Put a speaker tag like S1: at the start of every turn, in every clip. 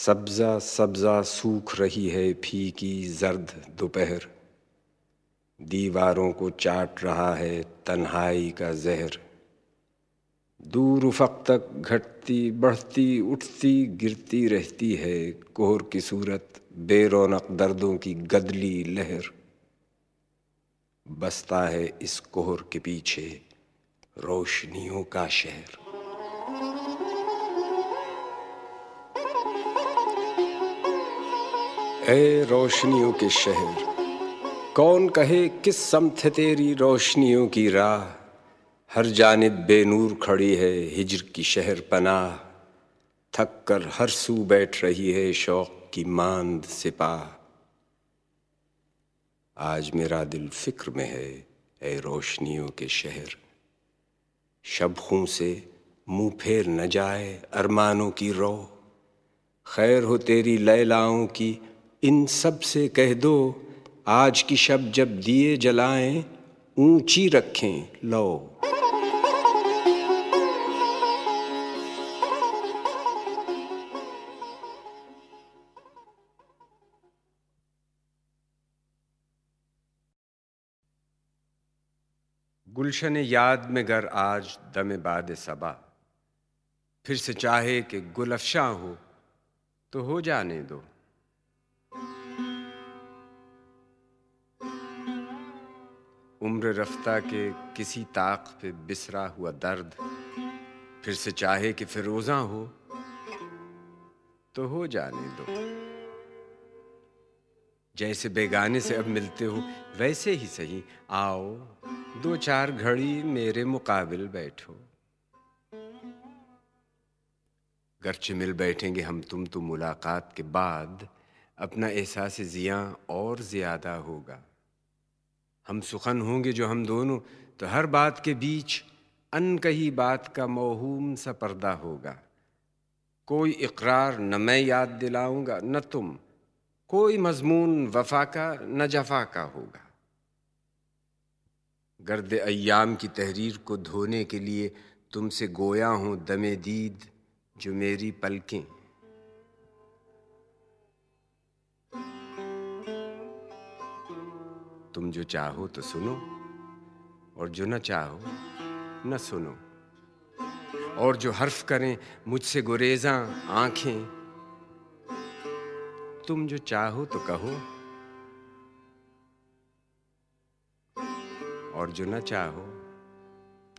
S1: सब्जा सब्जा सूख रही है फीकी जर्द दोपहर। दीवारों को चाट रहा है तन्हाई का जहर। दूर उफक तक घटती बढ़ती उठती गिरती रहती है कोहर की सूरत, बेरोनक दर्दों की गदली लहर। बसता है इस कोहर के पीछे रोशनियों का शहर। ए रोशनियों के शहर, कौन कहे किस समथ तेरी रोशनियों की राह? हर जानिब बेनूर खड़ी है हिजर की शहर पनाह। थक कर हर सू बैठ रही है शौक की मांद सिपाह। आज मेरा दिल फ़िक्र में है ए रोशनियों के शहर। शबखों से मुँह फेर न जाए अरमानों की रो खैर हो तेरी लैलाओं की इन सबसे कह दो, आज की शब जब दिए जलाएँ, ऊँची रखें लो गुलशन याद में गर आज, दम बाद सबा। फिर से चाहे कि गुलफशा हो तो हो जाने दो। उम्र रफ्ता के किसी ताक पे बिसरा हुआ दर्द फिर से चाहे कि फिरोजा हो तो हो जाने दो। जैसे बेगाने से अब मिलते हो, वैसे ही सही। आओ, दो चार घड़ी मेरे मुकाबिल बैठो। गर्च मिल बैठेंगे हम तुम तो मुलाकात के बाद, अपना एहसास जिया और ज़्यादा होगा। हम सुखन होंगे जो हम दोनों तो हर बात के बीच अन कही बात का मौहूम सा पर्दा होगा। कोई इकरार न मैं याद दिलाऊँगा, न तुम। कोई मजमून वफा का, न जफा का होगा। गर्द अयाम की तहरीर को धोने के लिए तुमसे गोया हूँ दमे दीद, जो मेरी पलकें। तुम जो चाहो तो सुनो, और जो न चाहो, न सुनो। और जो हर्फ करें, मुझसे गुरेजा आँखें। तुम जो चाहो तो कहो, और जो न चाहो,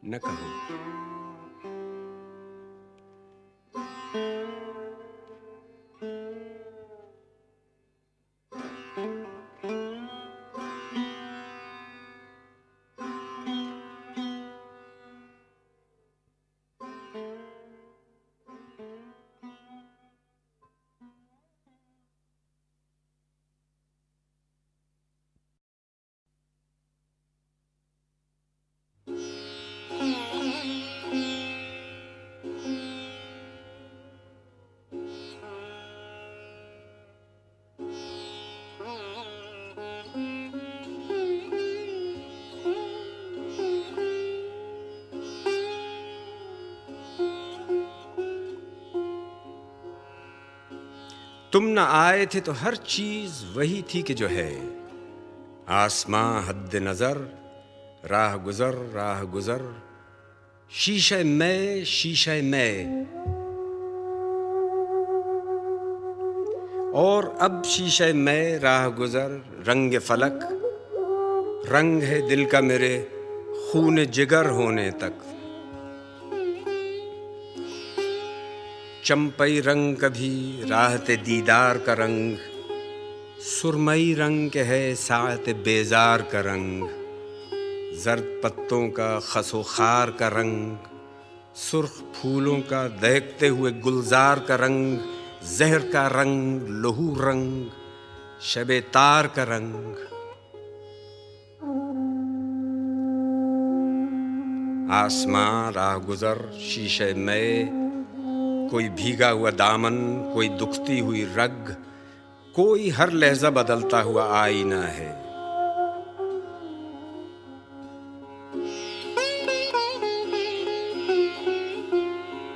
S1: न कहो। तुम न आए थे तो हर चीज़ वही थी कि जो है। आसमां हद नज़र, राह गुजर राह गुजर। शीशे मैं, शीशे में। और अब शीशे मैं, राह गुजर, रंग फलक। रंग है दिल का मेरे, खून जिगर होने तक। चंपई रंग कभी राहत दीदार का रंग, सुरमई रंग है सात बेजार का रंग, जर्द पत्तों का खसोखार का रंग, सुर्ख फूलों का दहकते हुए गुलजार का रंग, जहर का रंग, लहू रंग, शबे तार का रंग। आसमां राह गुजर, शीशे में कोई भीगा हुआ दामन, कोई दुखती हुई रग, कोई हर लहजा बदलता हुआ आईना है।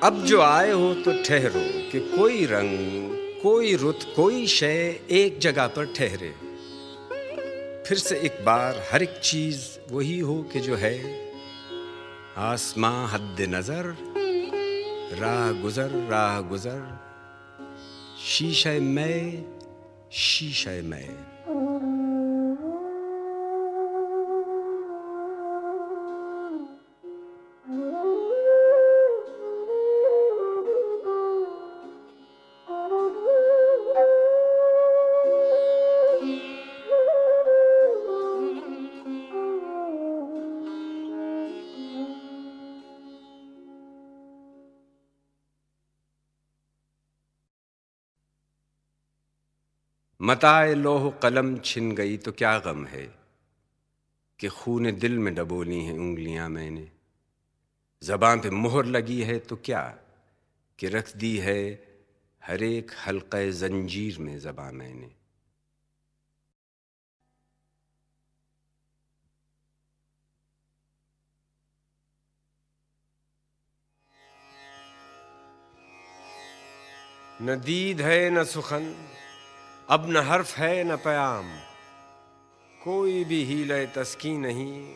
S1: अब जो आए हो तो ठहरो कि कोई रंग, कोई रुत, कोई शय एक जगह पर ठहरे। फिर से एक बार हर एक चीज़ वही हो कि जो है। आसमां हद नज़र राह गुजर राह गुजर। शीशे मैं शीशे मैं मताए लोह कलम छिन गई तो क्या गम है कि खून दिल में डबोली हैं उंगलियाँ मैंने। जबान पे मोहर लगी है तो क्या कि रख दी है हर एक हल्क जंजीर में जबा मैंने। न दीद है न सुखन अब न हर्फ है, न प्याम। कोई भी हील तस्की नहीं,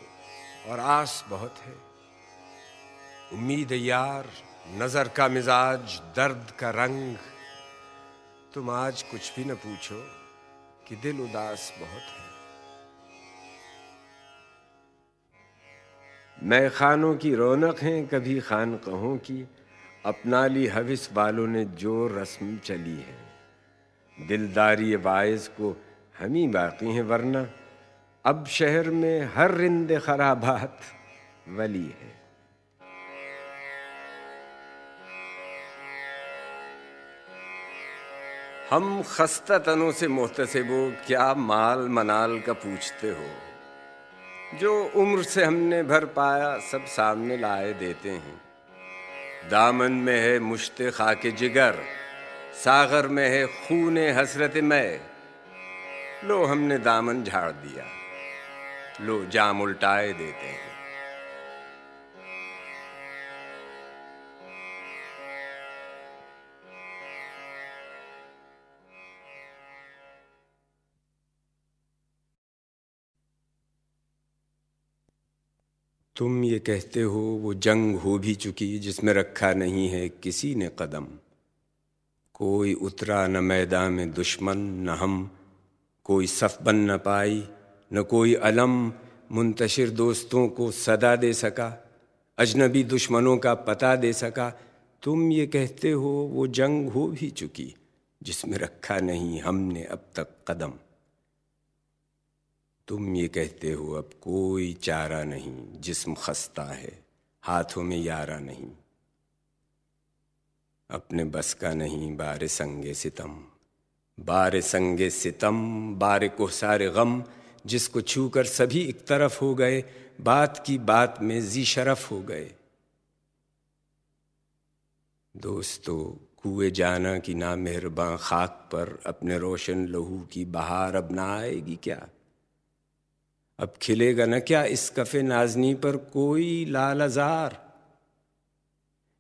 S1: और आस बहुत है। उम्मीद यार, नज़र का मिजाज, दर्द का रंग। तुम आज कुछ भी न पूछो कि दिल उदास बहुत है। मैं खानों की रौनक हैं, कभी खान कहों की अपना ली हविस वालों ने जो रस्म चली है। दिलदारी बायस को हम ही बाकी हैं, वरना अब शहर में हर रिंद खराबात वली है। हम खस्ता तनों से मोहतसिबो क्या माल मनाल का पूछते हो? जो उम्र से हमने भर पाया, सब सामने लाए देते हैं। दामन में है मुश्त खाके जिगर। सागर में है खून हसरत में। लो हमने दामन झाड़ दिया। लो जाम उल्टाए देते हैं। तुम ये कहते हो वो जंग हो भी चुकी जिसमें रखा नहीं है किसी ने कदम। कोई उतरा न मैदान में दुश्मन, न हम। कोई सफ बन न पाई, न कोई अलम। मुंतशिर दोस्तों को सदा दे सका, अजनबी दुश्मनों का पता दे सका। तुम ये कहते हो, वो जंग हो भी चुकी, जिसमें रखा नहीं हमने अब तक कदम। तुम ये कहते हो, अब कोई चारा नहीं, जिस्म खस्ता है, हाथों में यारा नहीं। अपने बस का नहीं, बारे संगे सितम। बार संगे सितम, बारे को सारे गम। जिसको छू कर सभी एक तरफ़ हो गए, बात की बात में जी शरफ हो गए। दोस्तों, कुएँ जाना की ना मेहरबान खाक पर अपने रोशन लहू की बहार अब ना आएगी क्या? अब खिलेगा न क्या इस कफे नाजनी पर कोई लाल अजार?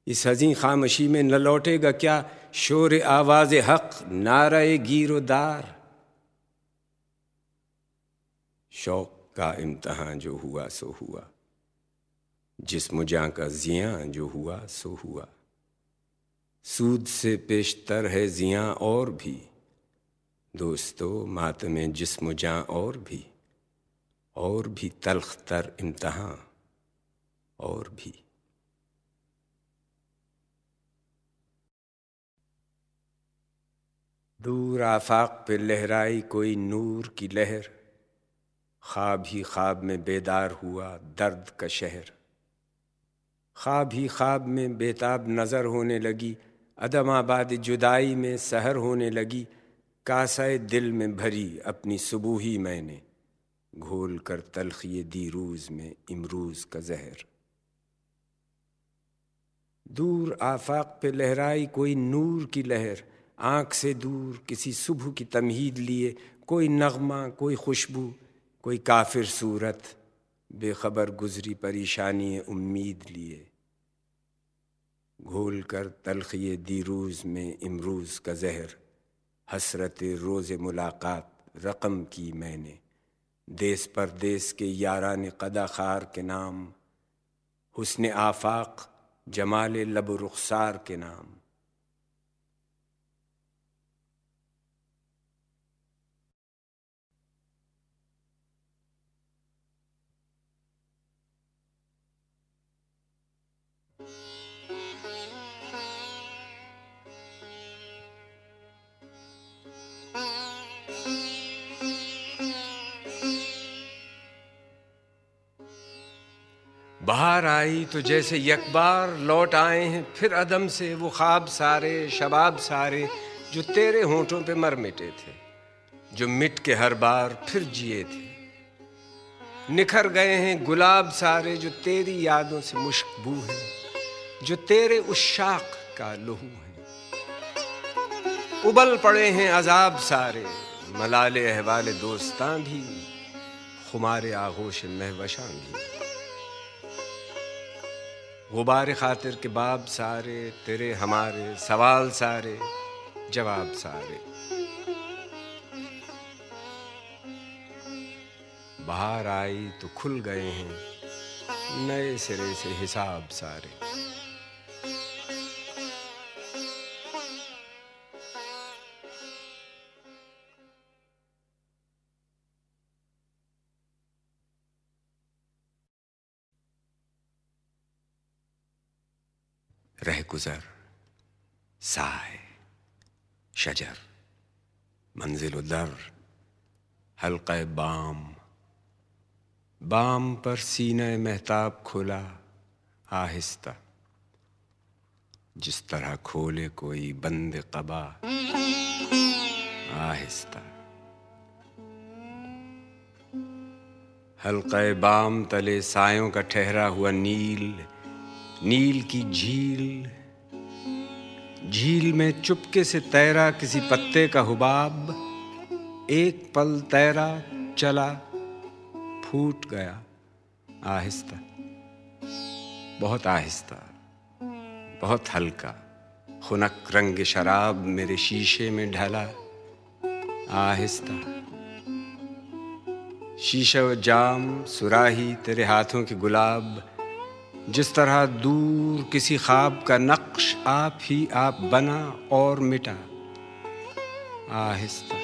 S1: इस हजी खामशी में न लौटेगा क्या? शोर आवाज़ हक, नारे गिरोदार। शौक का इम्तहान जो हुआ, सो हुआ। जिसम जा का जिया जो हुआ, सो हुआ। सूद से पेशतर है जिया और भी। दोस्तों मात में जिस्म जा और भी। और भी तलख तर इम्तहान। और भी। दूर आफाक पे लहराई कोई नूर की लहर। ख्वाब ही ख्वाब में बेदार हुआ दर्द का शहर। ख्वाब ही ख्वाब में बेताब नज़र होने लगी, अदम आबाद जुदाई में सहर होने लगी, कासाए दिल में भरी अपनी सुबूही मैंने, घोल कर तलखी दीरूज में इमरूज का जहर। दूर आफाक पे लहराई कोई नूर की लहर आँख से दूर किसी सुबह की तमहीद लिए कोई नगमा, कोई खुशबू, कोई काफिर सूरत, बेखबर गुजरी परेशानी उम्मीद लिए। घोल कर तलखी दीरूज में इमरूज का जहर, हसरत रोज़ मुलाकात रकम की मैंने। देश परदेश के यारान कदा खार के नाम, हुस्न आफाक जमाल लब रुखसार के नाम। बाहर आई तो जैसे यकबार लौट आए हैं, फिर अदम से वो ख्वाब सारे, शबाब सारे, जो तेरे होठों पे मर मिटे थे, जो मिट के हर बार फिर जिए थे। निखर गए हैं गुलाब सारे, जो तेरी यादों से मुश्कबू हैं, जो तेरे उस शाख का लहू है। उबल पड़े हैं अजाब सारे मलाले अहवाले दोस्तां भी खुमारे आगोश महवशां भी। गुबार खातिर के बाब सारे, तेरे हमारे, सवाल सारे, जवाब सारे। बाहर आई तो खुल गए हैं, नए सिरे से हिसाब सारे। गुजर। साय, शजर, मंजिल दर हल्का बाम। बाम पर सीने महताब खुला, आहिस्ता। जिस तरह खोले कोई बंद कबा, आहिस्ता। हल्का बाम तले सायों का ठहरा हुआ नील नील की झील झील में चुपके से तैरा किसी पत्ते का हुबाब। एक पल तैरा चला, फूट गया आहिस्ता। बहुत आहिस्ता, बहुत हल्का, खुनक रंग शराब मेरे शीशे में ढला आहिस्ता। शीशा व जाम, सुराही तेरे हाथों के गुलाब जिस तरह दूर किसी ख्वाब का नक्श आप ही आप बना और मिटा। आहिस्ता।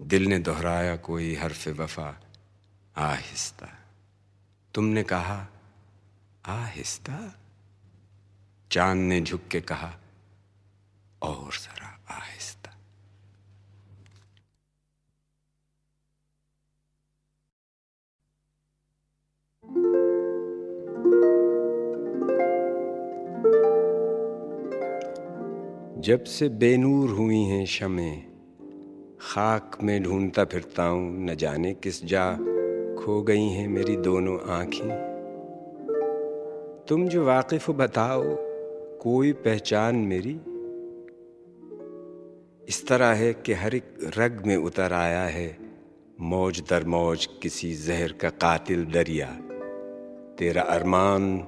S1: दिल ने दोहराया कोई हरफ वफा। आहिस्ता। तुमने कहा, आहिस्ता? चाँद ने झुक के कहा और जरा आहिस्ता जब से बेनूर हुई हैं शमे, खाक में ढूंढता फिरता हूँ, न जाने किस जा खो गई हैं मेरी दोनों आँखें। तुम जो वाकिफ बताओ, कोई पहचान मेरी? इस तरह है कि हर एक रग में उतर आया है मौज दर मौज किसी जहर का कातिल दरिया। तेरा अरमान,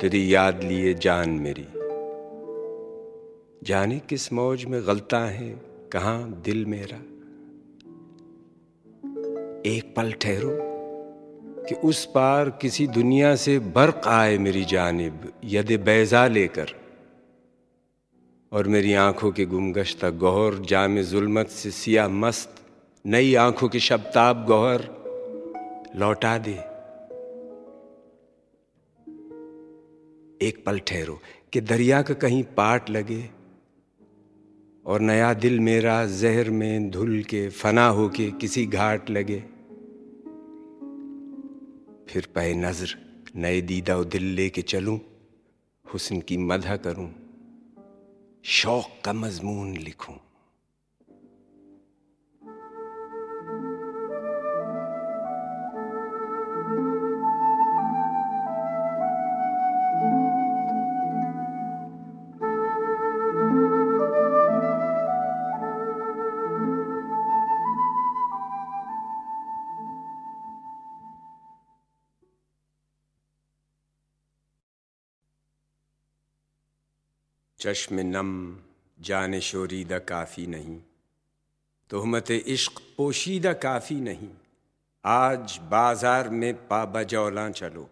S1: तेरी याद लिए जान मेरी। जाने किस मौज में गलता है, कहाँ दिल मेरा। एक पल ठहरो कि उस पार किसी दुनिया से बर्क आए मेरी जानब, यद बैजा लेकर। और मेरी आँखों के गुमगश्ता गौहर, जाम जुलमत से सिया मस्त, नई आँखों की शबताब गौहर, लौटा दे। एक पल ठहरो, कि दरिया का कहीं पाट लगे, और नया दिल मेरा जहर में धुल के फना होके किसी घाट लगे। फिर पे नज़र, नए दीदा दिल लेके चलूँ, हुस्न की मदह करूँ। शौक का मजमून चश्म नम, जान शोरीदा काफ़ी नहीं। तहमत इश्क पोशीदा काफ़ी नहीं। आज बाज़ार में पा बजौला चलो।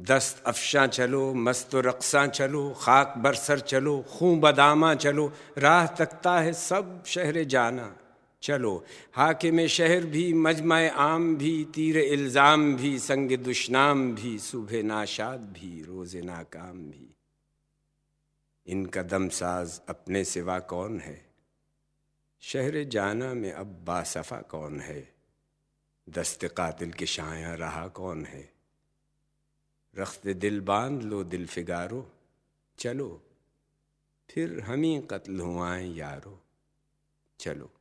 S1: दस्त अफशा चलो, मस्त रक्सा चलो, खाक बरसर चलो, खूं बदामा चलो। राह तकता है सब शहर जाना, चलो। हाकिम शहर भी मजमा आम भी, तीर इल्ज़ाम भी, संग दुशनाम भी, सुबह नाशाद भी, रोज़ नाकाम भी। इनका दमसाज अपने सिवा कौन है? शहर जाना में अब बासफ़ा कौन है? दस्त कातिल के शाया रहा कौन है? रख्त दिल बाँध लो दिल फिगारो, चलो। फिर हम ही कत्ल हुआ यारो, चलो।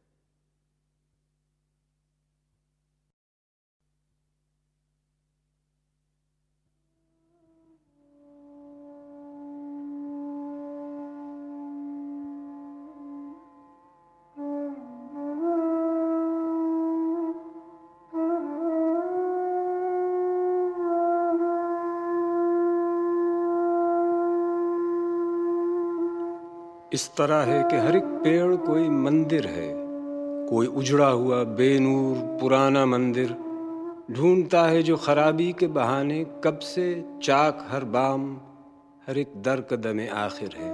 S1: इस तरह है कि हर एक पेड़ कोई मंदिर है। कोई उजड़ा हुआ बेनूर पुराना मंदिर ढूंढता है जो खराबी के बहाने कब से चाक हर बाम, हर एक दर कदम आखिर है।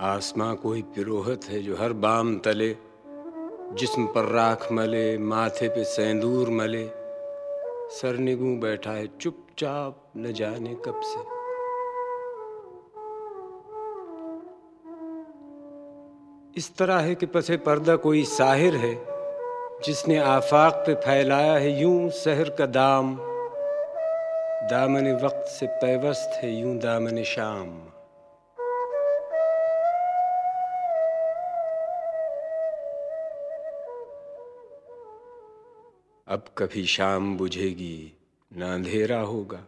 S1: आसमां कोई पिरोहत है जो हर बाम तले, जिस्म पर राख मले, माथे पे सेंदूर मले। सरनिगू बैठा है, चुपचाप न जाने कब से। इस तरह है कि पसे पर्दा कोई साहिर है, जिसने आफाक पे फैलाया है, यूँ शहर का दाम। दामन वक्त से पैवस्त है, यूँ दामन शाम। अब कभी शाम बुझेगी, न अंधेरा होगा।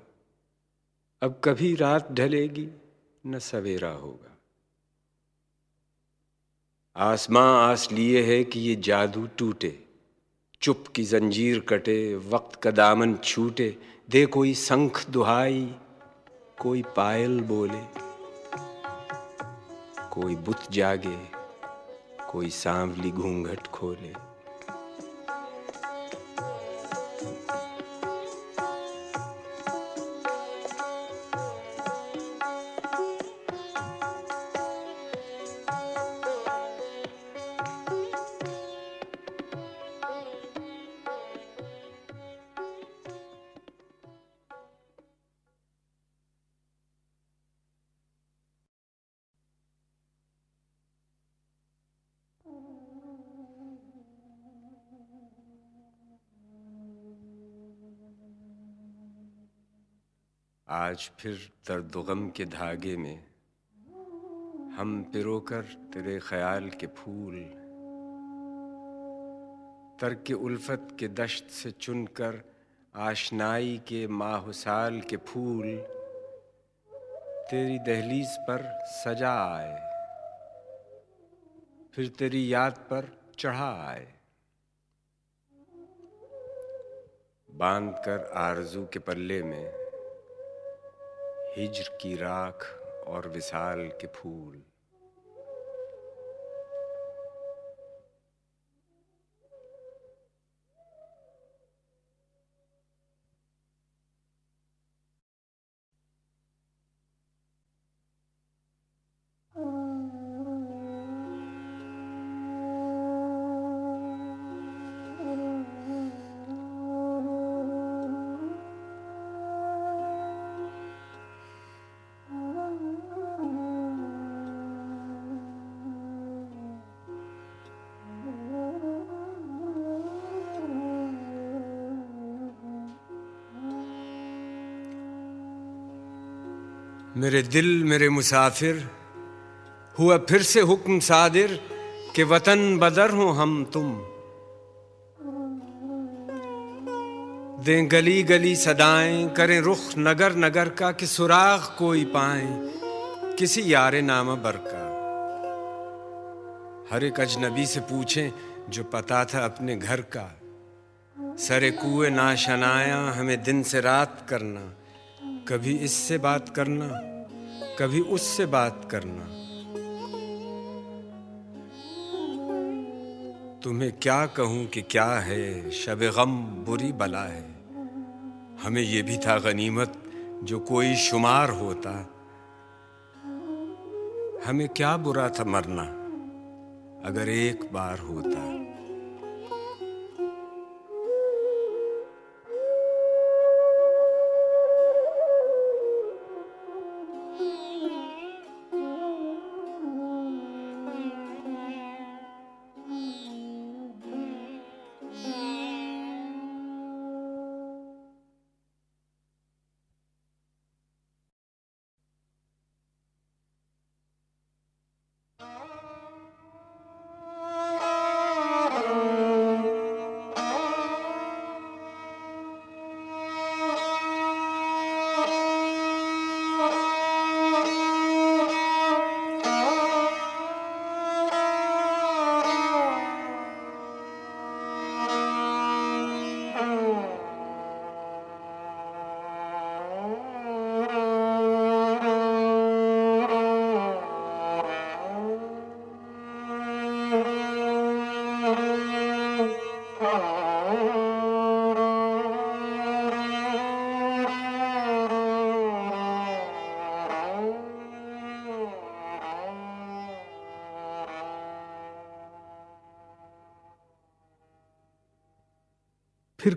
S1: अब कभी रात ढलेगी, न सवेरा होगा। आसमां आस लिए है कि ये जादू टूटे, चुप की जंजीर कटे, वक्त का दामन छूटे। दे कोई संख दुहाई, कोई पायल बोले, कोई बुत जागे, कोई सांवली घूंघट खोले। आज फिर दर्द गम के धागे में हम पिरोकर तेरे ख्याल के फूल, तरक उल्फत के दश्त से चुनकर आशनाई के माहसाल के फूल, तेरी दहलीज पर सजा आए, फिर तेरी याद पर चढ़ा आए। बाँध कर आरज़ू के पल्ले में हिज्र की राख और विशाल के फूल। मेरे दिल, मेरे मुसाफिर, हुआ फिर से हुक्म सादिर के वतन बदर हो हम तुम। दें गली गली सदाएँ, करें रुख नगर नगर का कि सुराग कोई पाए, किसी यारे नामा बर का हर एक अजनबी से पूछें जो पता था अपने घर का। सरे कुए ना शनाया हमें दिन से रात करना, कभी इससे बात करना। कभी उससे बात करना। तुम्हें क्या कहूँ कि क्या है, शब गम बुरी बला है। हमें यह भी था गनीमत, जो कोई शुमार होता। हमें क्या बुरा था मरना, अगर एक बार होता।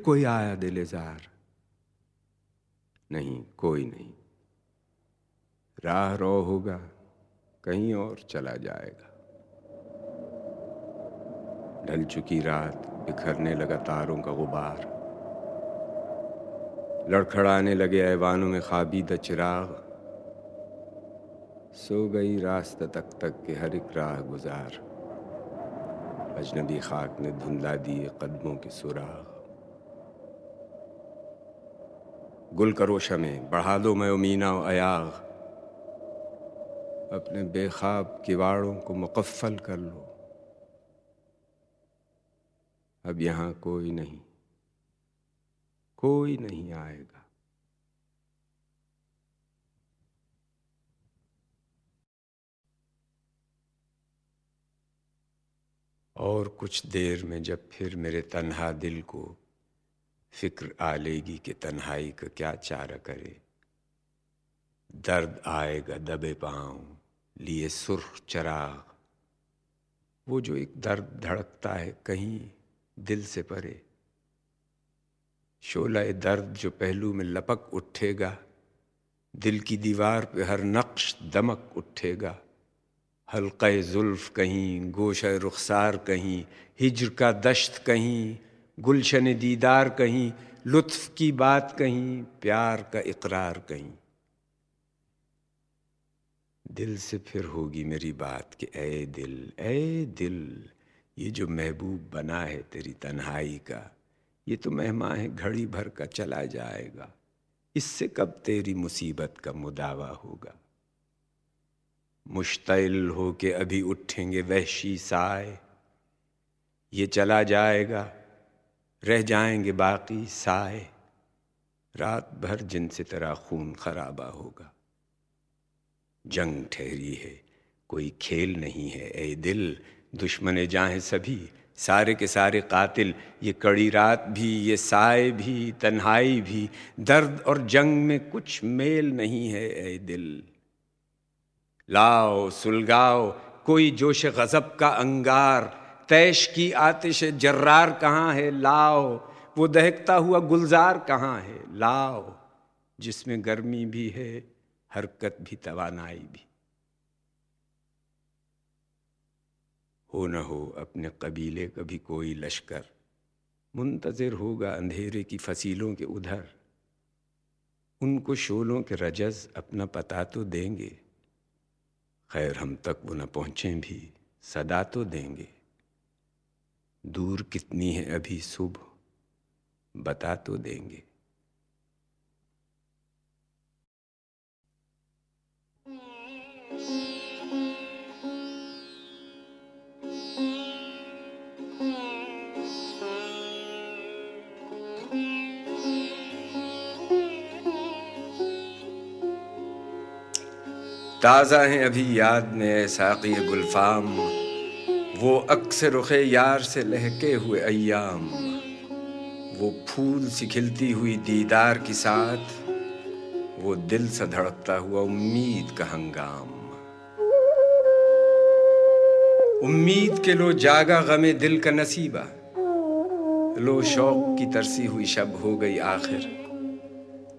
S1: कोई आया दिलेजार नहीं, कोई नहीं। राह रो होगा, कहीं और चला जाएगा। ढल चुकी रात, बिखरने लगा तारों का गुबार लड़खड़ाने लगे ऐवानों में खाबीदा चिराग। सो गई रास्ता तक तक के हर एक राह गुजार। अजनबी खाक ने धुंधला दिए कदमों के सुराग। गुल करो शमें बढ़ा दो मैं उमीना अयाग। अपने बेखाब किवाड़ों को मुकफ़ल कर लो। अब यहाँ कोई नहीं कोई नहीं आएगा। और कुछ देर में जब फिर मेरे तन्हा दिल को फ़िक्र आलेगी कि तन्हाई का क्या चारा करे। दर्द आएगा, दबे पाँव, लिए सुर्ख चराग। वो जो एक दर्द धड़कता है, कहीं दिल से परे। शोला दर्द जो पहलू में लपक उठेगा, दिल की दीवार पे हर नक्श दमक उठेगा। हल्का जुल्फ कहीं, गोशा रुखसार कहीं, हिजर का दश्त कहीं गुलशन दीदार कहीं, लुत्फ की बात कहीं, प्यार का इकरार कहीं। दिल से फिर होगी मेरी बात कि ए दिल ए दिल, ये जो महबूब बना है तेरी तन्हाई का, ये तो मेहमा है घड़ी भर का चला जाएगा, इससे कब तेरी मुसीबत का मुदावा होगा? मुश्तिल हो के अभी उठेंगे वहशी साए ये चला जाएगा रह जाएँगे बाकी साए। रात भर जिनसे तेरा खून खराबा होगा। जंग ठहरी है, कोई खेल नहीं है। ए दिल, दुश्मन जाए सभी। सारे के सारे कातिल, ये कड़ी रात भी, ये साए भी, तन्हाई भी। दर्द और जंग में कुछ मेल नहीं है, ए दिल। लाओ, सुलगाओ, कोई जोश गजब का अंगार। तैश की आतिश जर्रार कहाँ है? लाओ। वो दहकता हुआ गुलजार कहाँ है? लाओ। जिसमें गर्मी भी है, हरकत भी, तवानाई भी। हो न हो, अपने कबीले का भी कोई लश्कर। मुंतज़र होगा अंधेरे की फसीलों के उधर। उनको शोलों के रजस अपना पता तो देंगे। खैर, हम तक वो न पहुँचें भी, सदा तो देंगे। दूर कितनी है अभी सुबह बता तो देंगे। ताज़ा हैं अभी याद में साकी गुलफाम। वो अक्सर रुखे यार से लहके हुए अयाम वो फूल सी खिलती हुई दीदार के साथ, वो दिल सा धड़कता हुआ उम्मीद का हंगाम। उम्मीद के लो जागा गमे दिल का नसीबा, लो शौक की तरसी हुई शब हो गई आखिर,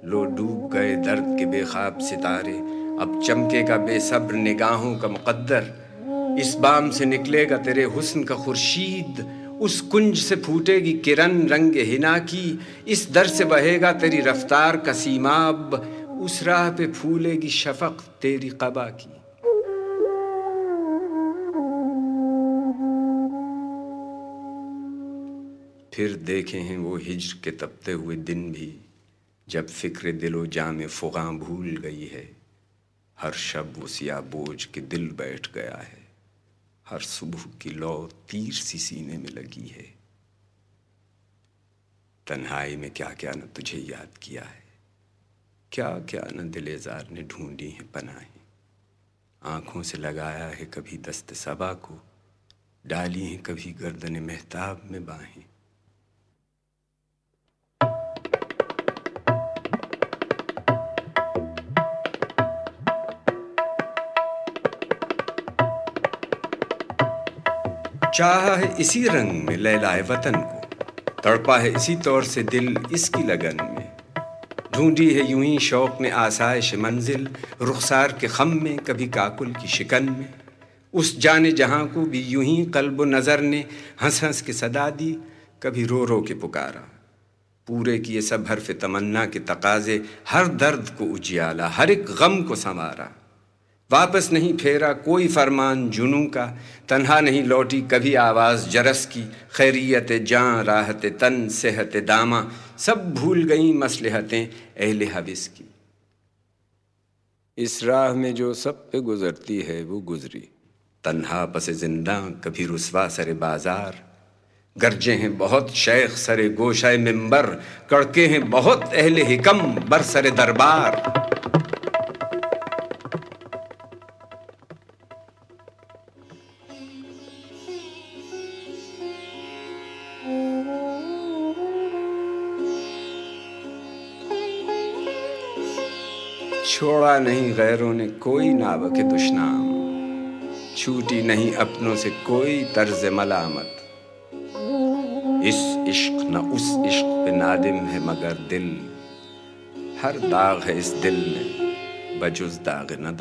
S1: लो डूब गए दर्द के बेखाब सितारे, अब चमके का बेसब्र निगाहों का मुकद्दर इस बाम से निकलेगा तेरे हुस्न का खुर्शीद। उस कुंज से फूटेगी किरण रंग हिना की। इस दर से बहेगा तेरी रफ्तार का सीमाब। उस राह पे फूलेगी शफक तेरी कबा की। फिर देखे हैं वो हिज्र के तपते हुए दिन भी, जब फ़िक्र दिलो जाम फुगा भूल गई है। हर शब सिया बोझ के दिल बैठ गया है। हर सुबह की लौ तीर सी सीने में लगी है। तन्हाई में क्या क्या न तुझे याद किया है? क्या क्या न दिलेजार ने ढूंढी है पनाहें? आँखों से लगाया है कभी दस्त सबा को, डाली हैं कभी गर्दन महताब में बाहें। चाह है इसी रंग में लैलाए वतन को। तड़पा है इसी तौर से दिल इसकी लगन में। ढूंढी है यूँ ही शौक ने आसाइश मंजिल, रुखसार के खम में कभी काकुल की शिकन में। उस जाने जहाँ को भी यूँ ही कल्ब नज़र ने हंस हंस के सदा दी, कभी रो रो के पुकारा। पूरे किए सब हरफ तमन्ना के तकाजे, हर दर्द को उजियाला, हर एक गम को संवारा। वापस नहीं फेरा कोई फरमान जुनू का। तन्हा नहीं लौटी कभी आवाज़ जरस की। खैरियत जान राहत तन, सेहत दामा। सब भूल गई मसलहतें अहले हविस की। इस राह में जो सब पे गुजरती है, वो गुजरी। तन्हा पस ज़िंदा, कभी रुसवा सरे बाज़ार। गरजे हैं बहुत शेख सरे गोशाए मिंबर। कड़के हैं बहुत अहले हिकम, बर सरे दरबार। छोड़ा नहीं गैरों ने कोई नाव के दुश्नाम। छूटी नहीं अपनों से कोई तर्ज मलामत। इस इश्क न उस इश्क पे नादिम है मगर दिल। हर दाग है इस दिल में बजुज दाग न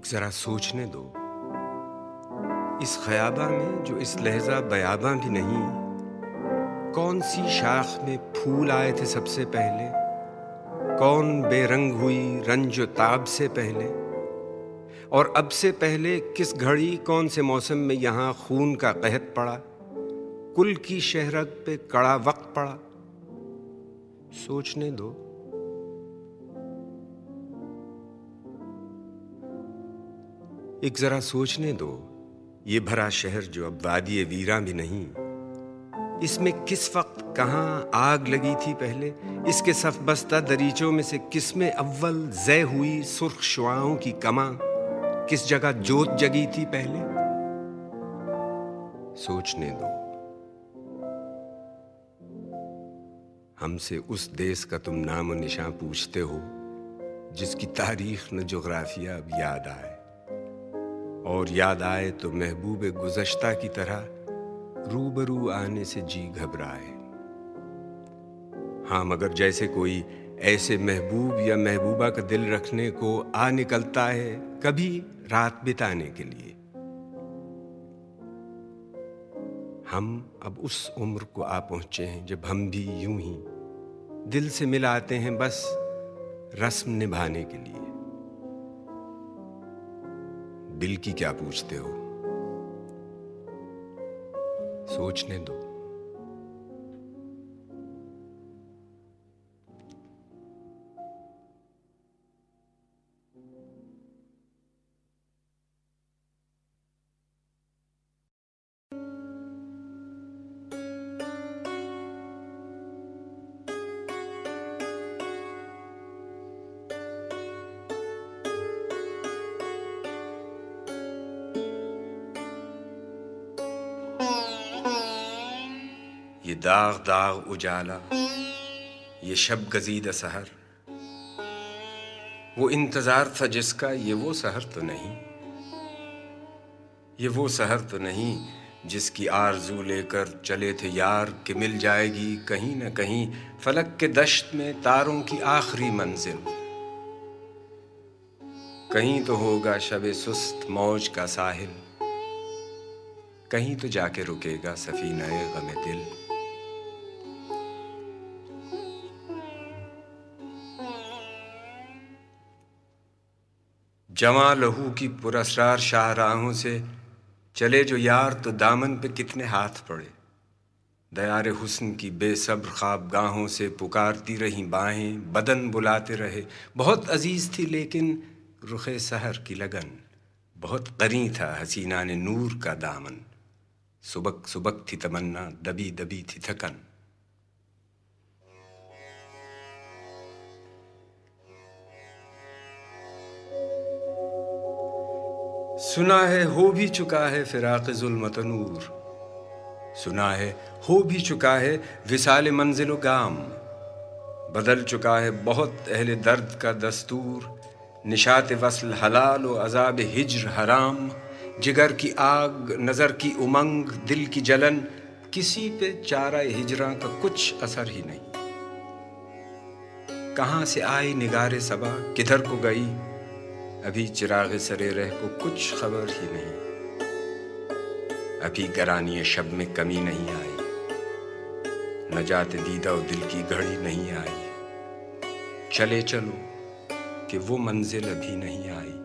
S1: एक जरा सोचने दो। इस खयाबा में, जो इस लहजा बयाबा भी नहीं कौन सी शाख में फूल आए थे सबसे पहले? कौन बेरंग हुई रंज ताब से पहले? और अब से पहले किस घड़ी, कौन से मौसम में यहाँ खून का कहत पड़ा? कुल की शहरत पे कड़ा वक्त पड़ा। सोचने दो। एक जरा सोचने दो। ये भरा शहर जो अब वादी वीरा भी नहीं, इसमें किस वक्त कहाँ आग लगी थी पहले? इसके सफ बस्ता दरीचों में से किसमें अव्वल जय हुई सुर्ख शुआओं की कमा? किस जगह जोत जगी थी पहले? सोचने दो। हमसे उस देश का तुम नाम निशान पूछते हो, जिसकी तारीख न जोग्राफिया अब याद आए। और याद आए तो महबूब गुजश्ता की तरह रूबरू आने से जी घबराए। हाँ मगर जैसे कोई ऐसे महबूब या महबूबा का दिल रखने को आ निकलता है, कभी रात बिताने के लिए। हम अब उस उम्र को आ पहुँचे हैं, जब हम भी यूँ ही दिल से मिलाते हैं बस रस्म निभाने के लिए। दिल की क्या पूछते हो? सोचने दो। दाग उजाला, ये शब गजीद सहर वो इंतज़ार था जिसका, ये वो सहर तो नहीं। ये वो सहर तो नहीं जिसकी आरज़ू लेकर चले थे यार कि मिल जाएगी कहीं न कहीं फलक के दश्त में तारों की आखिरी मंजिल। कहीं तो होगा शब सुस्त मौज का साहिल, कहीं तो जाके रुकेगा सफीना गम दिल। जवा लहू की पुरस्रार शाहराहों से, चले जो यार तो दामन पे कितने हाथ पड़े। दयार हुस्न की बेसब्र ख्वाब गाहों से पुकारती रही बाहें, बदन बुलाते रहे। बहुत अज़ीज़ थी लेकिन रुखे सहर की लगन। बहुत करी था हसीना ने नूर का दामन। सुबक सुबक थी तमन्ना, दबी दबी थी थकन। सुना है, हो भी चुका है फिराक जुल्मतनूर सुना है, हो भी चुका है विसाल मंजिल गाम बदल चुका है बहुत अहले दर्द का दस्तूर। निशात वसल हलाल व अजाब हिज्र हराम। जिगर की आग, नज़र की उमंग, दिल की जलन, किसी पे चारा हिजरा का कुछ असर ही नहीं। कहाँ से आई निगारे सबा, किधर को गई? अभी चिराग सरे रह को कुछ खबर ही नहीं। अभी गरानी शब में कमी नहीं आई। न जाते दीदा दिल की घड़ी नहीं आई। चले चलो, कि वो मंजिल अभी नहीं आई।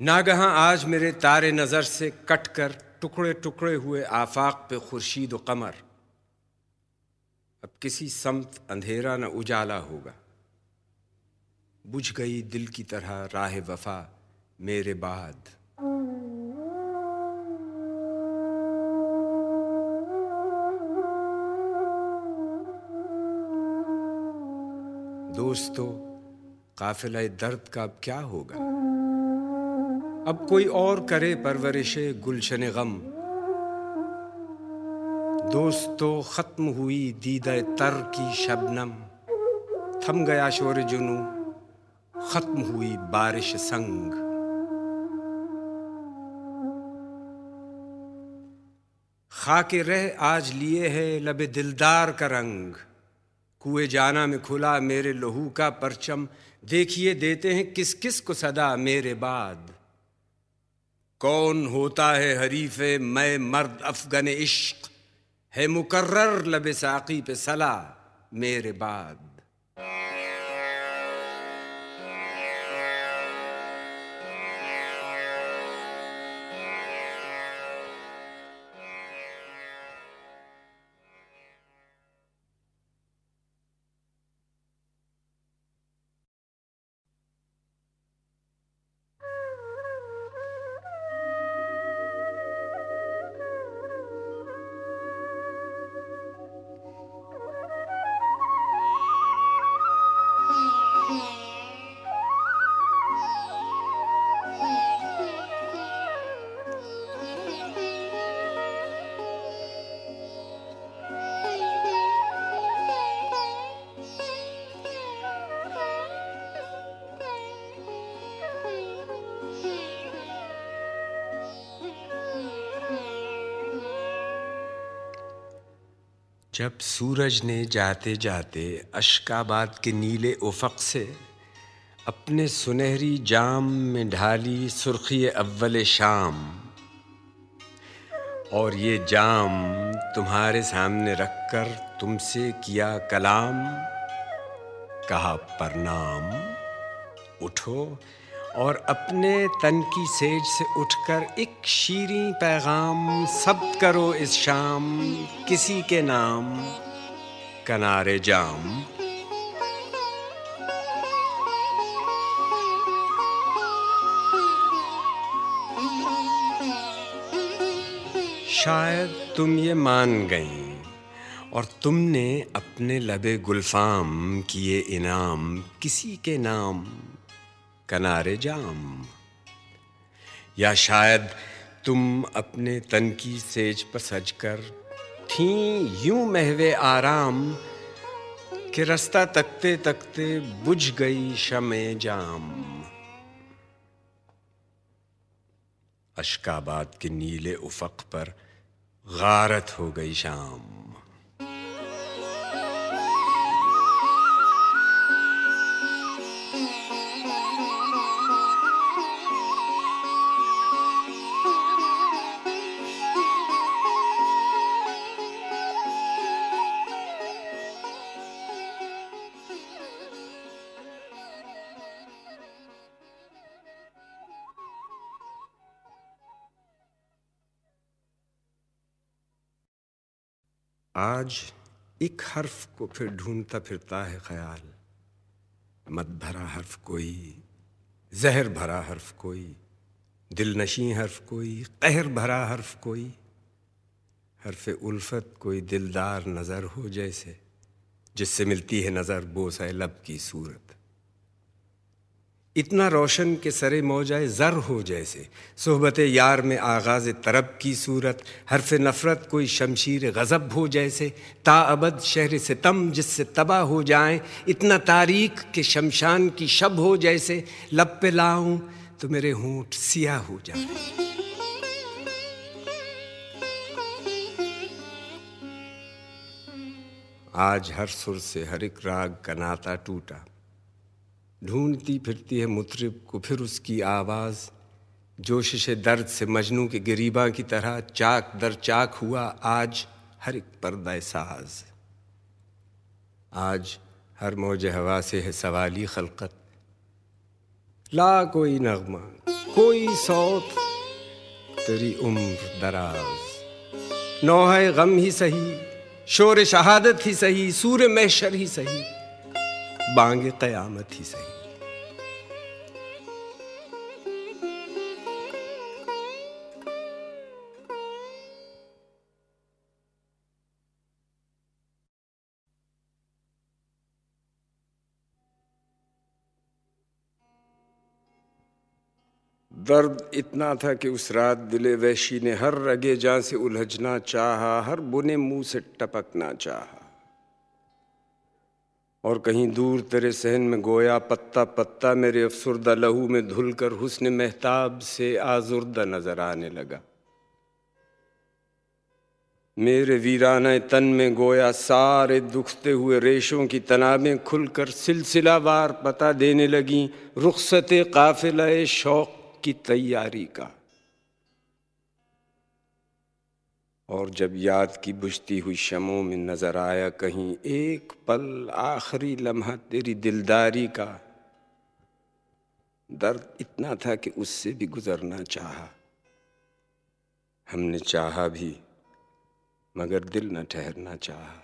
S1: नागहां आज मेरे तारे नज़र से कट कर टुकड़े टुकड़े हुए आफाक पे खुर्शीद कमर। अब किसी समत अंधेरा न उजाला होगा। बुझ गई दिल की तरह राह वफा मेरे बाद। दोस्तों, काफिला दर्द का अब क्या होगा? अब कोई और करे परवरिश गुलशन गम। दोस्तों, खत्म हुई दीद तर की शबनम। थम गया शोर जुनू। खत्म हुई बारिश संग। खाके रह आज लिए है लबे दिलदार का रंग। कुएँ जाना में खुला मेरे लहू का परचम। देखिए देते हैं किस किस को सदा मेरे बाद। कौन होता है हरीफ, मैं मर्द अफगन इश्क। है मुकर्र लबे साकी पे सला मेरे बाद। जब सूरज ने जाते जाते अशकाबाद के नीले उफक से अपने सुनहरी जाम में ढाली सुर्खी अव्वल शाम, और ये जाम तुम्हारे सामने रखकर तुमसे किया कलाम, कहा प्रणाम उठो और अपने तन की सेज से उठकर एक शीरी पैगाम सब करो इस शाम, किसी के नाम, कनारे जाम। शायद तुम ये मान गई और तुमने अपने लबे गुलफाम किए इनाम, किसी के नाम। कनारे जाम। या शायद तुम अपने तन की सेज पर सज कर थी यूँ महवे आराम कि रास्ता तकते तकते बुझ गई शमे जाम। अशकाबाद के नीले उफक पर गारत हो गई शाम। आज एक हर्फ को फिर ढूंढता फिरता है ख्याल। मत भरा हर्फ कोई, जहर भरा हर्फ कोई दिल नशी हर्फ कोई, कहर भरा हर्फ कोई। हर्फ उल्फत कोई दिलदार नज़र हो जैसे, जिससे मिलती है नज़र बोसा लब की सूरत। इतना रोशन के सरे मौजाए ज़र हो जैसे। सोहबत यार में आगाज़ तरब की सूरत, हरफ नफ़रत कोई शमशीर गज़ब हो जैसे। ताअबद शहर सितम जिससे तबाह हो जाए, इतना तारीख के शमशान की शब हो जैसे। लब पे लाऊं तो मेरे होंठ सिया हो जाए। आज हर सुर से हर एक राग का नाता टूटा। ढूंढती फिरती है मुतरब को, फिर उसकी आवाज़, जोशिश दर्द से मजनू के गरीबा की तरह, चाक दर चाक हुआ आज हर एक पर्दा साज। आज हर मौज हवा से है सवाली खलकत। ला कोई नगमा, कोई सौत, तेरी उम्र दराज। नौह गम ही सही, शोर शहादत ही सही सूर्य महशर ही सही, बांगे कयामत ही सही। दर्द इतना था कि उस रात दिले वैशी ने हर रगे जा से उलझना चाहा, हर बुने मुँह से टपकना चाहा। और कहीं दूर तेरे सहन में गोया पत्ता पत्ता मेरे अफसरदा लहू में धुलकर हुस्न महताब से आजुर्दा नज़र आने लगा। मेरे वीराना तन में गोया सारे दुखते हुए रेशों की तनाबें खुलकर सिलसिलावार पता देने लगी, रुखसत काफिला शौक की तैयारी का। और जब याद की बुझती हुई शमों में नज़र आया कहीं एक पल आखिरी लम्हा तेरी दिलदारी का, दर्द इतना था कि उससे भी गुजरना चाहा। हमने चाहा भी, मगर दिल न ठहरना चाहा।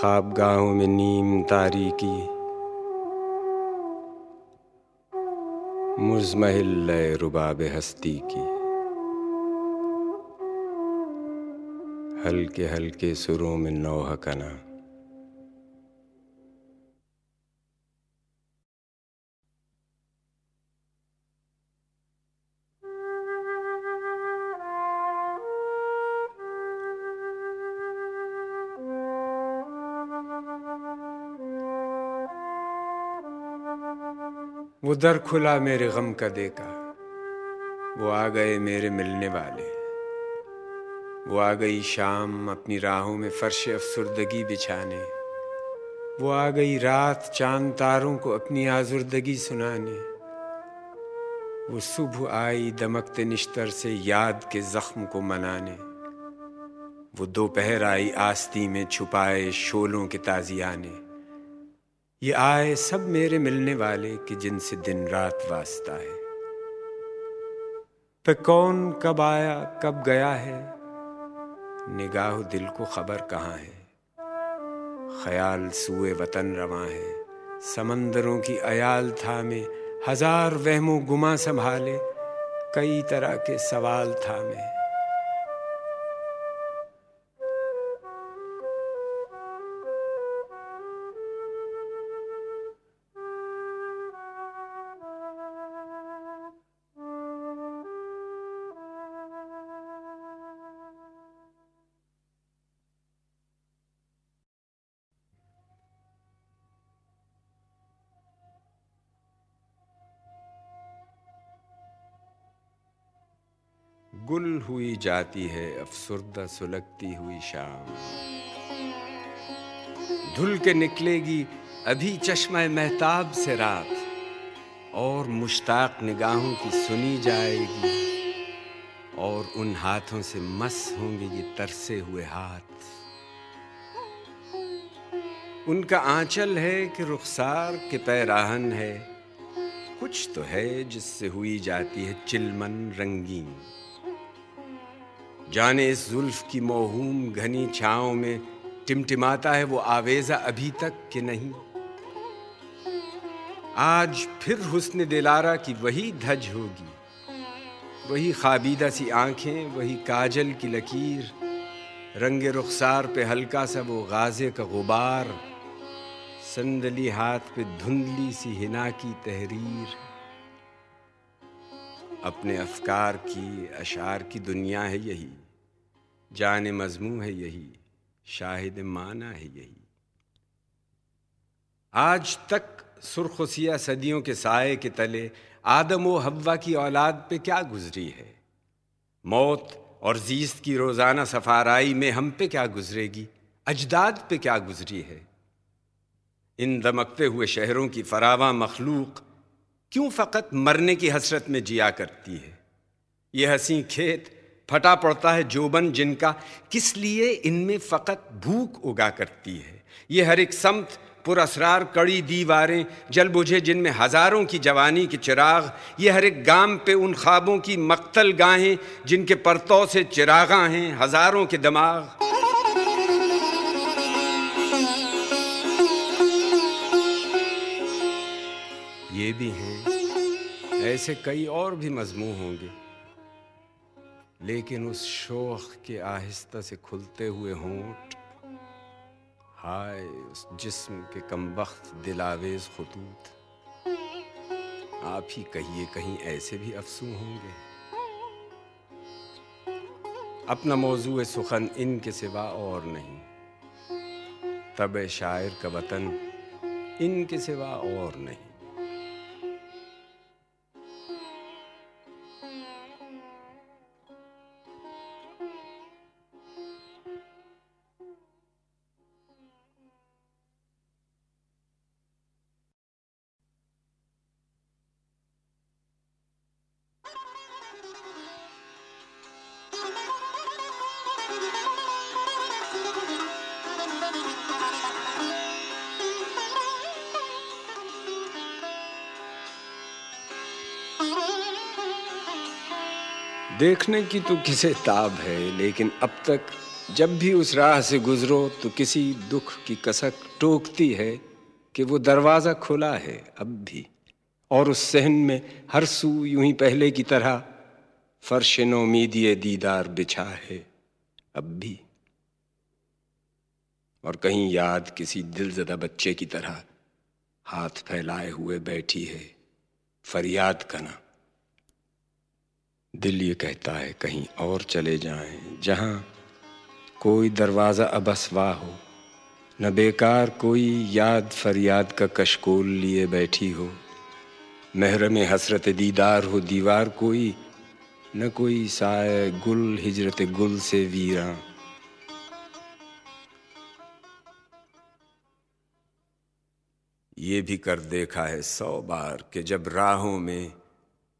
S1: ख्वाबगाहों में नीम तारीकी। मुजमहिल लय रुबाब हस्ती की। हल्के हल्के सुरों में नौहकना वो दर खुला मेरे गम का देखा वो आ गए मेरे मिलने वाले। वो आ गई शाम अपनी राहों में फर्श अफसुर्दगी बिछाने। वो आ गई रात चाँद तारों को अपनी आजुर्दगी सुनाने। वो सुबह आई दमकते निश्तर से याद के जख्म को मनाने। वो दोपहर आई आस्ती में छुपाए शोलों के ताजियाने। ये आए सब मेरे मिलने वाले कि जिनसे दिन रात वास्ता है। पे कौन कब आया, कब गया है? निगाह दिल को खबर कहाँ है? ख्याल सुए वतन रवा है। समंदरों की अयाल था में हज़ार वहमो गुमा संभाले, कई तरह के सवाल था में हुई जाती है, अफसुर्दा सुलगती हुई शाम। धुल के निकलेगी अभी चश्मा महताब से रात, और मुश्ताक निगाहों की सुनी जाएगी, और उन हाथों से मस होंगे ये तरसे हुए हाथ। उनका आंचल है कि रुखसार, के पैराहन है, कुछ तो है जिससे हुई जाती है चिलमन रंगीन। जाने इस जुल्फ की मोहूम घनी छाओं में टिमटिमाता है वो आवेजा अभी तक कि नहीं। आज फिर हुस्न दिलारा की वही धज होगी। वही खाबीदा सी आँखें, वही काजल की लकीर। रंग रुखसार पे हल्का सा वो गाजे का गुबार। संदली हाथ पे धुंधली सी हिना की तहरीर। अपने अफकार की, अशार की दुनिया है यही। जान मजमू है यही, शाहिद माना है यही। आज तक सुरखुसिया सदियों के साय के तले आदम व हव्वा की औलाद पे क्या गुजरी है? मौत और जीस्त की रोज़ाना सफाराई में हम पे क्या गुजरेगी? अजदाद पे क्या गुजरी है? इन दमकते हुए शहरों की फरावा मखलूक क्यों फ़कत मरने की हसरत में जिया करती है? ये हसी खेत फटा पड़ता है जोबन जिनका। किस लिए इनमें फ़कत भूख उगा करती है? ये हर एक समत पुरसरार, कड़ी दीवारें, जल बुझे जिनमें हज़ारों की जवानी के चिराग। ये हर एक गाम पे उन ख्वाबों की मक्तल गाहें जिनके परतों से चिरागा हैं हज़ारों के दिमाग। ये भी हैं, ऐसे कई और भी मजमू होंगे। लेकिन उस शोख के आहिस्ता से खुलते हुए होंठ, हाय, उस जिस्म के कमबख्त दिलावेज खतूत। आप ही कहिए, कहीं ऐसे भी अफसू होंगे। अपना मौजू सुखन इनके सिवा और नहीं। तब शायर का वतन इनके सिवा और नहीं। देखने की तो किसे ताब है, लेकिन अब तक जब भी उस राह से गुजरो तो किसी दुख की कसक टोकती है कि वो दरवाज़ा खुला है अब भी। और उस सहन में हर सू यूँ ही पहले की तरह, फर्श नोमीदी दीदार बिछा है अब भी। और कहीं याद किसी दिलजदा बच्चे की तरह हाथ फैलाए हुए बैठी है, फरियाद कना दिल ये कहता है, कहीं और चले जाएँ, जहाँ कोई दरवाज़ा अबसवा हो, न बेकार कोई याद फरियाद का कशकोल लिए बैठी हो महर में हसरत दीदार हो दीवार कोई, न कोई साय गुल हिजरत गुल से वीरा। ये भी कर देखा है सौ बार कि जब राहों में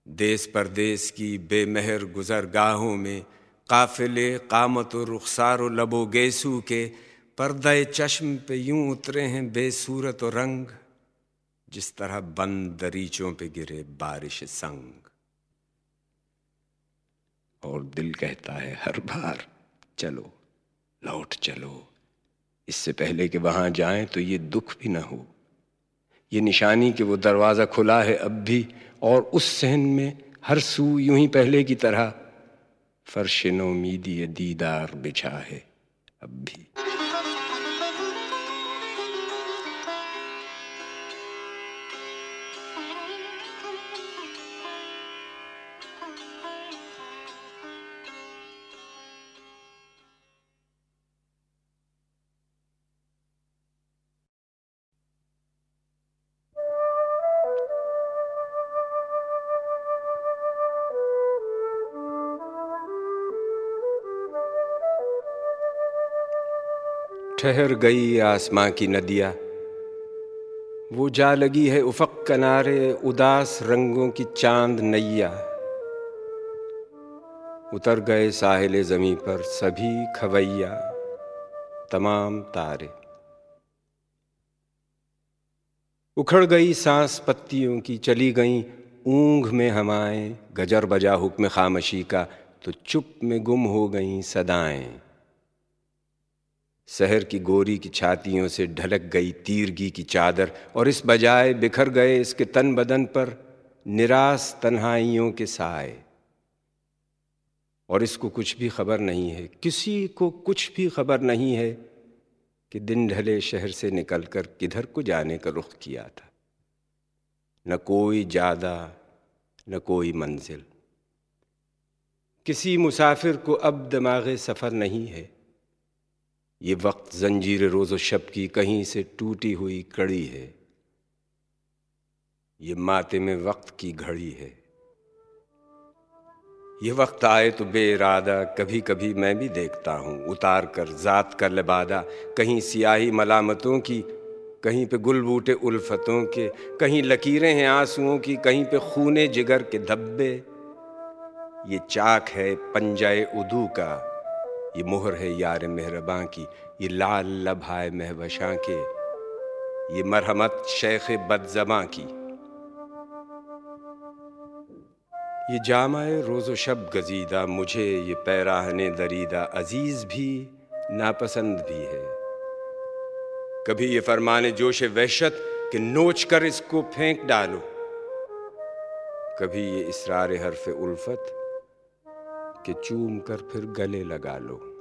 S1: देश परदेश की बेमहर गुजर गाहों में काफिले कामत रुखसार लबो गेसू के पर्दे चश्म पे यूँ उतरे हैं बेसूरत और रंग, जिस तरह बंद दरीचों पे गिरे बारिश संग। और दिल कहता है, हर बार चलो, लौट चलो। इससे पहले कि वहाँ जाएँ तो ये दुख भी ना हो। ये निशानी कि वो दरवाज़ा खुला है अब भी, और उस सहन में हर सू यूँ ही पहले की तरह, फर्श नोमीदी दीदार बिछा है अब भी। ठहर गई आसमां की नदिया। वो जा लगी है उफक किनारे उदास रंगों की चाँद नैया। उतर गए साहिल जमी पर सभी खवैया, तमाम तारे। उखड़ गई सांस पत्तियों की, चली गई ऊंघ में हमाएँ, गजर बजा हुक्म खामशी का तो चुप में गुम हो गई सदाएँ। शहर की गोरी की छातियों से ढलक गई तीरगी की चादर, और इस बजाय बिखर गए इसके तन बदन पर निराश तन्हाइयों के साए और इसको कुछ भी खबर नहीं है, किसी को कुछ भी खबर नहीं है कि दिन ढले शहर से निकलकर किधर को जाने का रुख किया था। न कोई ज़्यादा, न कोई मंजिल। किसी मुसाफिर को अब दिमाग सफ़र नहीं है। ये वक्त जंजीर रोज़ शब की कहीं से टूटी हुई कड़ी है। ये माते में वक्त की घड़ी है। ये वक्त आए तो बेइरादा कभी कभी मैं भी देखता हूँ। उतार कर, ज़ात कर लबादा, कहीं सियाही मलामतों की, कहीं पे गुल बूटे उल्फतों के, कहीं लकीरें हैं आंसुओं की, कहीं पे खूने जिगर के धब्बे। ये चाक है पंजाए उदू का ये मोहर है यार मेहरबां की ये लाल लभाए महबशा के ये मरहमत शेख बदजमा की ये जामाए रोज़ो शब गजीदा, मुझे ये पैराहने दरीदा, अज़ीज़ भी, नापसंद भी है। कभी ये फरमाने जोश वहशत कि नोच कर इसको फेंक डालो। कभी ये इसरार हरफ उल्फत कि चूम कर फिर गले लगा लो।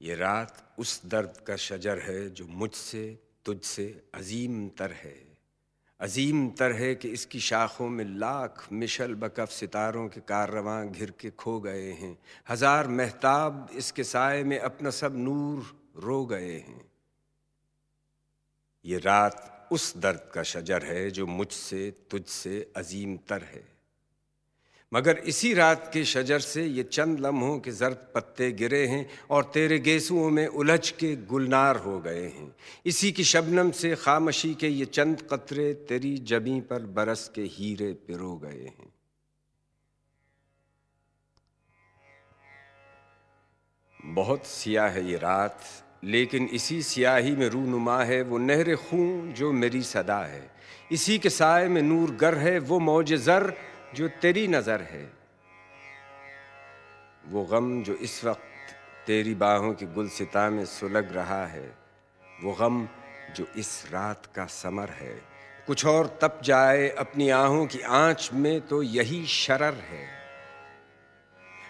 S1: ये रात उस दर्द का शजर है जो मुझसे, तुझसे अजीम तर है। अजीम तर है कि इसकी शाखों में लाख मिशल बकफ सितारों के काररवां घिर के खो गए हैं। हज़ार महताब इसके साय में अपना सब नूर रो गए हैं। ये रात उस दर्द का शजर है जो मुझसे, तुझसे अजीम तर है। मगर इसी रात के शजर से ये चंद लम्हों के जर्द पत्ते गिरे हैं और तेरे गेसुओं में उलझ के गुलनार हो गए हैं। इसी की शबनम से खामशी के ये चंद कतरे तेरी जबी पर बरस के हीरे पिरो गए हैं। बहुत सियाह है ये रात, लेकिन इसी सियाही में रूनुमा है, वो नहर खून जो मेरी सदा है। इसी के साय में नूर गर है, वो मौज जर जो तेरी नज़र है, वो गम जो इस वक्त तेरी बाहों की गुलसिता में सुलग रहा है, वो गम जो इस रात का समर है। कुछ और तप जाए अपनी आहों की आँच में तो यही शरर है।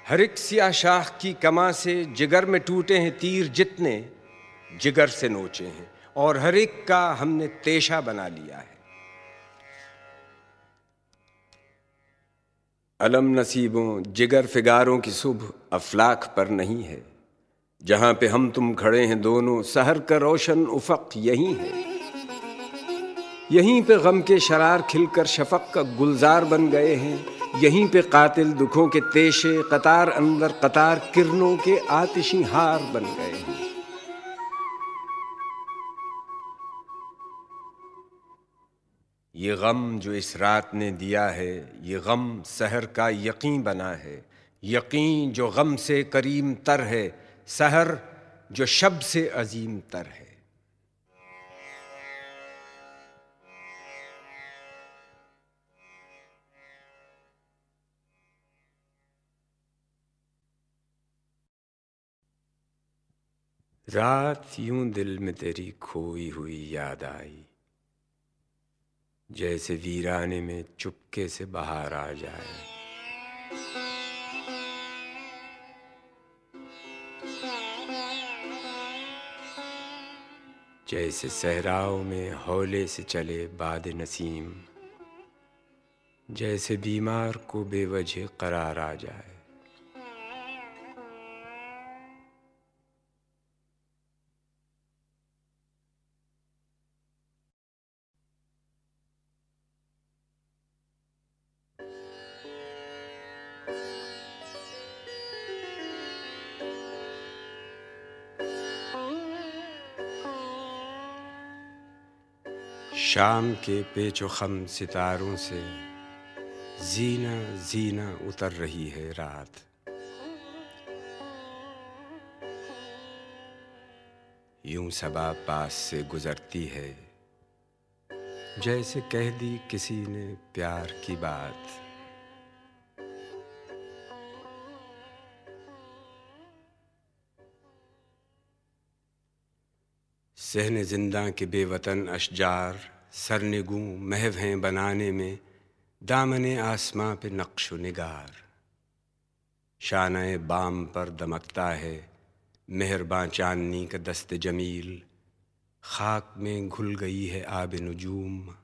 S1: हर एक सिया शाख की कमा से जिगर में टूटे हैं तीर जितने, जिगर से नोचे हैं, और हर एक का हमने तेशा बना लिया है। अलम नसीबों, जिगर फिगारों की सुबह अफलाक पर नहीं है। जहाँ पे हम तुम खड़े हैं दोनों, सहर का रोशन उफक यही है। यहीं पे गम के शरार खिलकर शफक का गुलजार बन गए हैं। यहीं पे कातिल दुखों के तेशे, कतार अंदर कतार किरणों के आतिशी हार बन गए हैं। ये गम जो इस रात ने दिया है, ये गम सहर का यकीन बना है। यकीन जो गम से करीम तर है सहर जो शब से अजीम तर है। रात यूँ दिल में तेरी खोई हुई याद आई। जैसे वीराने में चुपके से बाहर आ जाए। जैसे सहराओं में हौले से चले बाद नसीम, जैसे बीमार को बेवजह करार आ जाए। शाम के पेचो खम सितारों से, जीना जीना उतर रही है रात। यूँ सबा पास से गुजरती है, जैसे कह दी किसी ने प्यार की बात। सहन ज़िंदा के बेवतन अशजार सरनिगू महव हैं बनाने में, दामने आसमां पे नक्श निगार। शान बाम पर दमकता है, मेहरबान चांदनी का दस्त जमील। खाक में घुल गई है आब नजूम,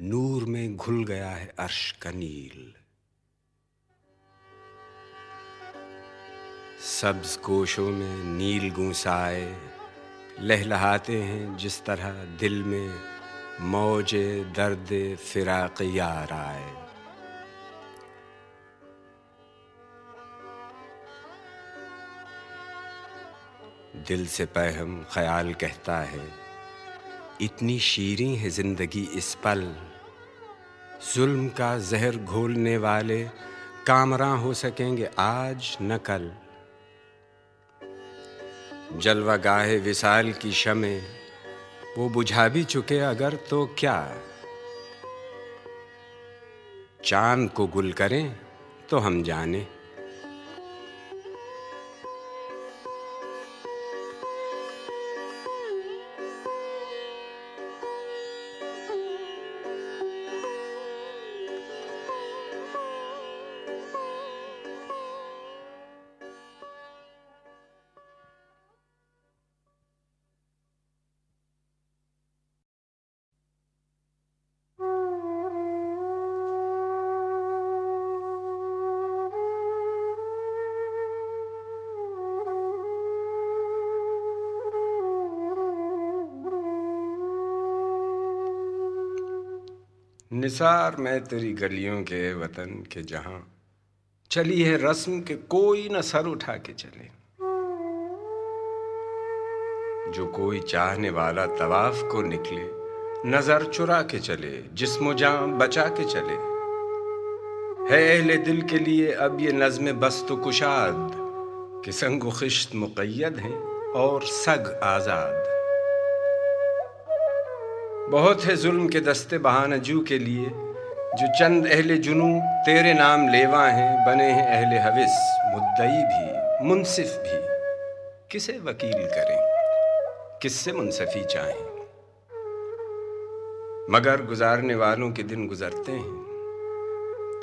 S1: नूर में घुल गया है अर्श का नील। सब्ज कोशों में नील गूंसाए, लहलहाते हैं जिस तरह दिल में मौज दर्द फिराक यार आए। दिल से पहम ख्याल कहता है, इतनी शीरी है ज़िंदगी इस पल। जुल्म का जहर घोलने वाले कामरा हो सकेंगे आज न कल। जलवा गाहे विसाल की शमें वो बुझा भी चुके अगर तो क्या? चाँद को गुल करें तो हम जाने। निसार मैं तेरी गलियों के वतन के जहाँ, चली है रस्म के कोई न सर उठा के चले। जो कोई चाहने वाला तवाफ को निकले, नज़र चुरा के चले जिस्म जान बचा के चले। है अहले दिल के लिए अब ये नज्म बस तो कुशाद कि संग खिश्त मुक़ैद हैं और सग आज़ाद। बहुत है जुल्म के दस्ते बहानजू के लिए, जो चंद अहले जुनू तेरे नाम लेवा हैं, बने हैं अहले हविस, मुद्दई भी, मुनसिफ भी। किसे वकील करें? किससे मुनसफी चाहें? मगर गुजारने वालों के दिन गुजरते हैं,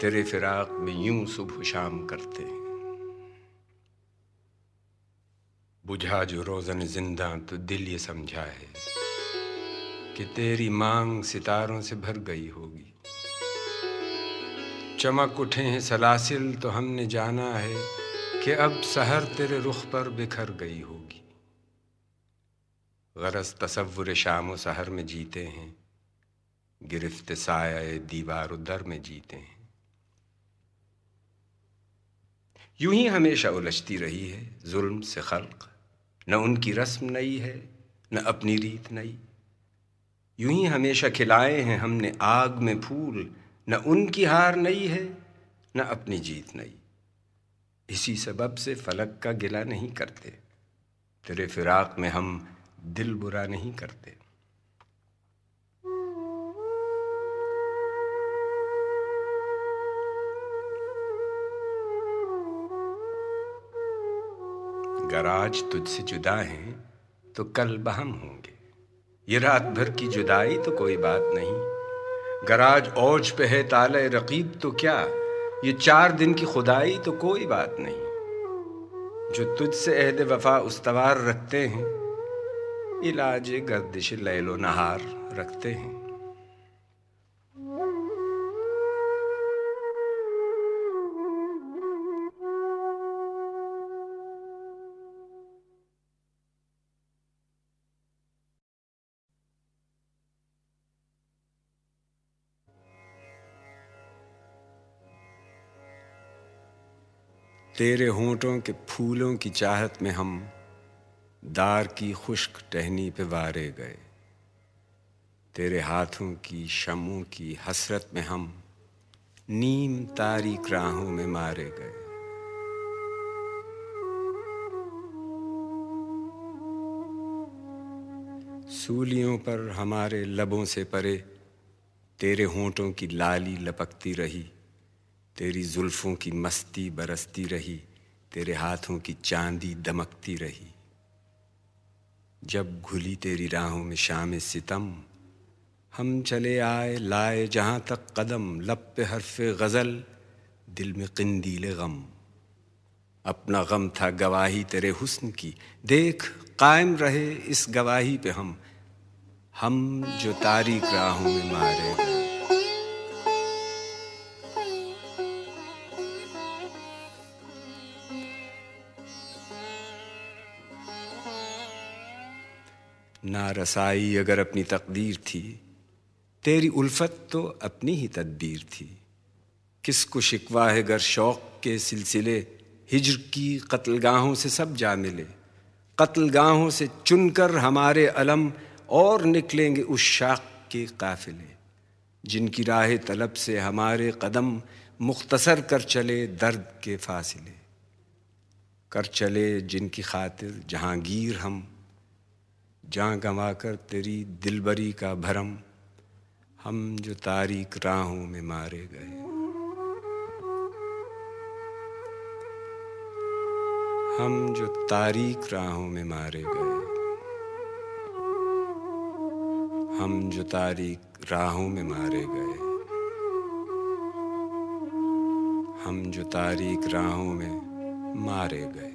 S1: तेरे फिराक में यूँ सुबह शाम करते हैं। बुझा जो रोजन ज़िंदा तो दिल ये समझा है कि तेरी मांग सितारों से भर गई होगी। चमक उठे हैं सलासिल तो हमने जाना है कि अब सहर तेरे रुख पर बिखर गई होगी। गरज तसव्वुर शाम सहर में जीते हैं, गिरफ्त साया दीवार उदर में जीते हैं। यूँ ही हमेशा उलझती रही है जुल्म से खल्क। न उनकी रस्म नई है, न अपनी रीत नई। यूँ ही हमेशा खिलाए हैं हमने आग में फूल। न उनकी हार नई है, न अपनी जीत नई। इसी सबब से फलक का गिला नहीं करते। तेरे फिराक में हम दिल बुरा नहीं करते। अगर आज तुझसे जुदा हैं तो कल बहम होंगे। ये रात भर की जुदाई तो कोई बात नहीं। गराज ओज पे है ताले रकीब तो क्या? ये चार दिन की खुदाई तो कोई बात नहीं। जो तुझसे अहद वफा उस्तवार रखते हैं इलाज गर्दिश लैलो नहार रखते हैं। तेरे होठों के फूलों की चाहत में हम दार की खुश्क टहनी पे वारे गए। तेरे हाथों की शमों की हसरत में हम नीम तारीख राहों में मारे गए। सूलियों पर हमारे लबों से परे तेरे होठों की लाली लपकती रही। तेरी जुल्फों की मस्ती बरसती रही, तेरे हाथों की चांदी दमकती रही। जब घुली तेरी राहों में शाम सितम, हम चले आए लाए जहाँ तक कदम, लब पे हरफ गज़ल, दिल में किंदील गम। अपना गम था गवाही तेरे हुस्न की, देख कायम रहे इस गवाही पे हम। हम जो तारीख राहों में मारे गए ना रसाई अगर अपनी तकदीर थी, तेरी उल्फत तो अपनी ही तदबीर थी। किसको शिकवा है गर शौक के सिलसिले? हिजर की कत्लगाहों से सब जा मिले। कत्लगाहों से चुनकर हमारे अलम और निकलेंगे उस शाख के काफिले। जिनकी राह तलब से हमारे कदम मुख्तसर कर चले दर्द के फासिले। कर चले जिनकी खातिर जहांगीर हम। जहाँ गंवा कर तेरी दिलबरी का भरम, हम जो तारीख राहों में मारे गए। हम जो तारीख राहों में मारे गए। हम जो तारीख राहों में मारे गए। हम जो तारीख राहों में मारे गए।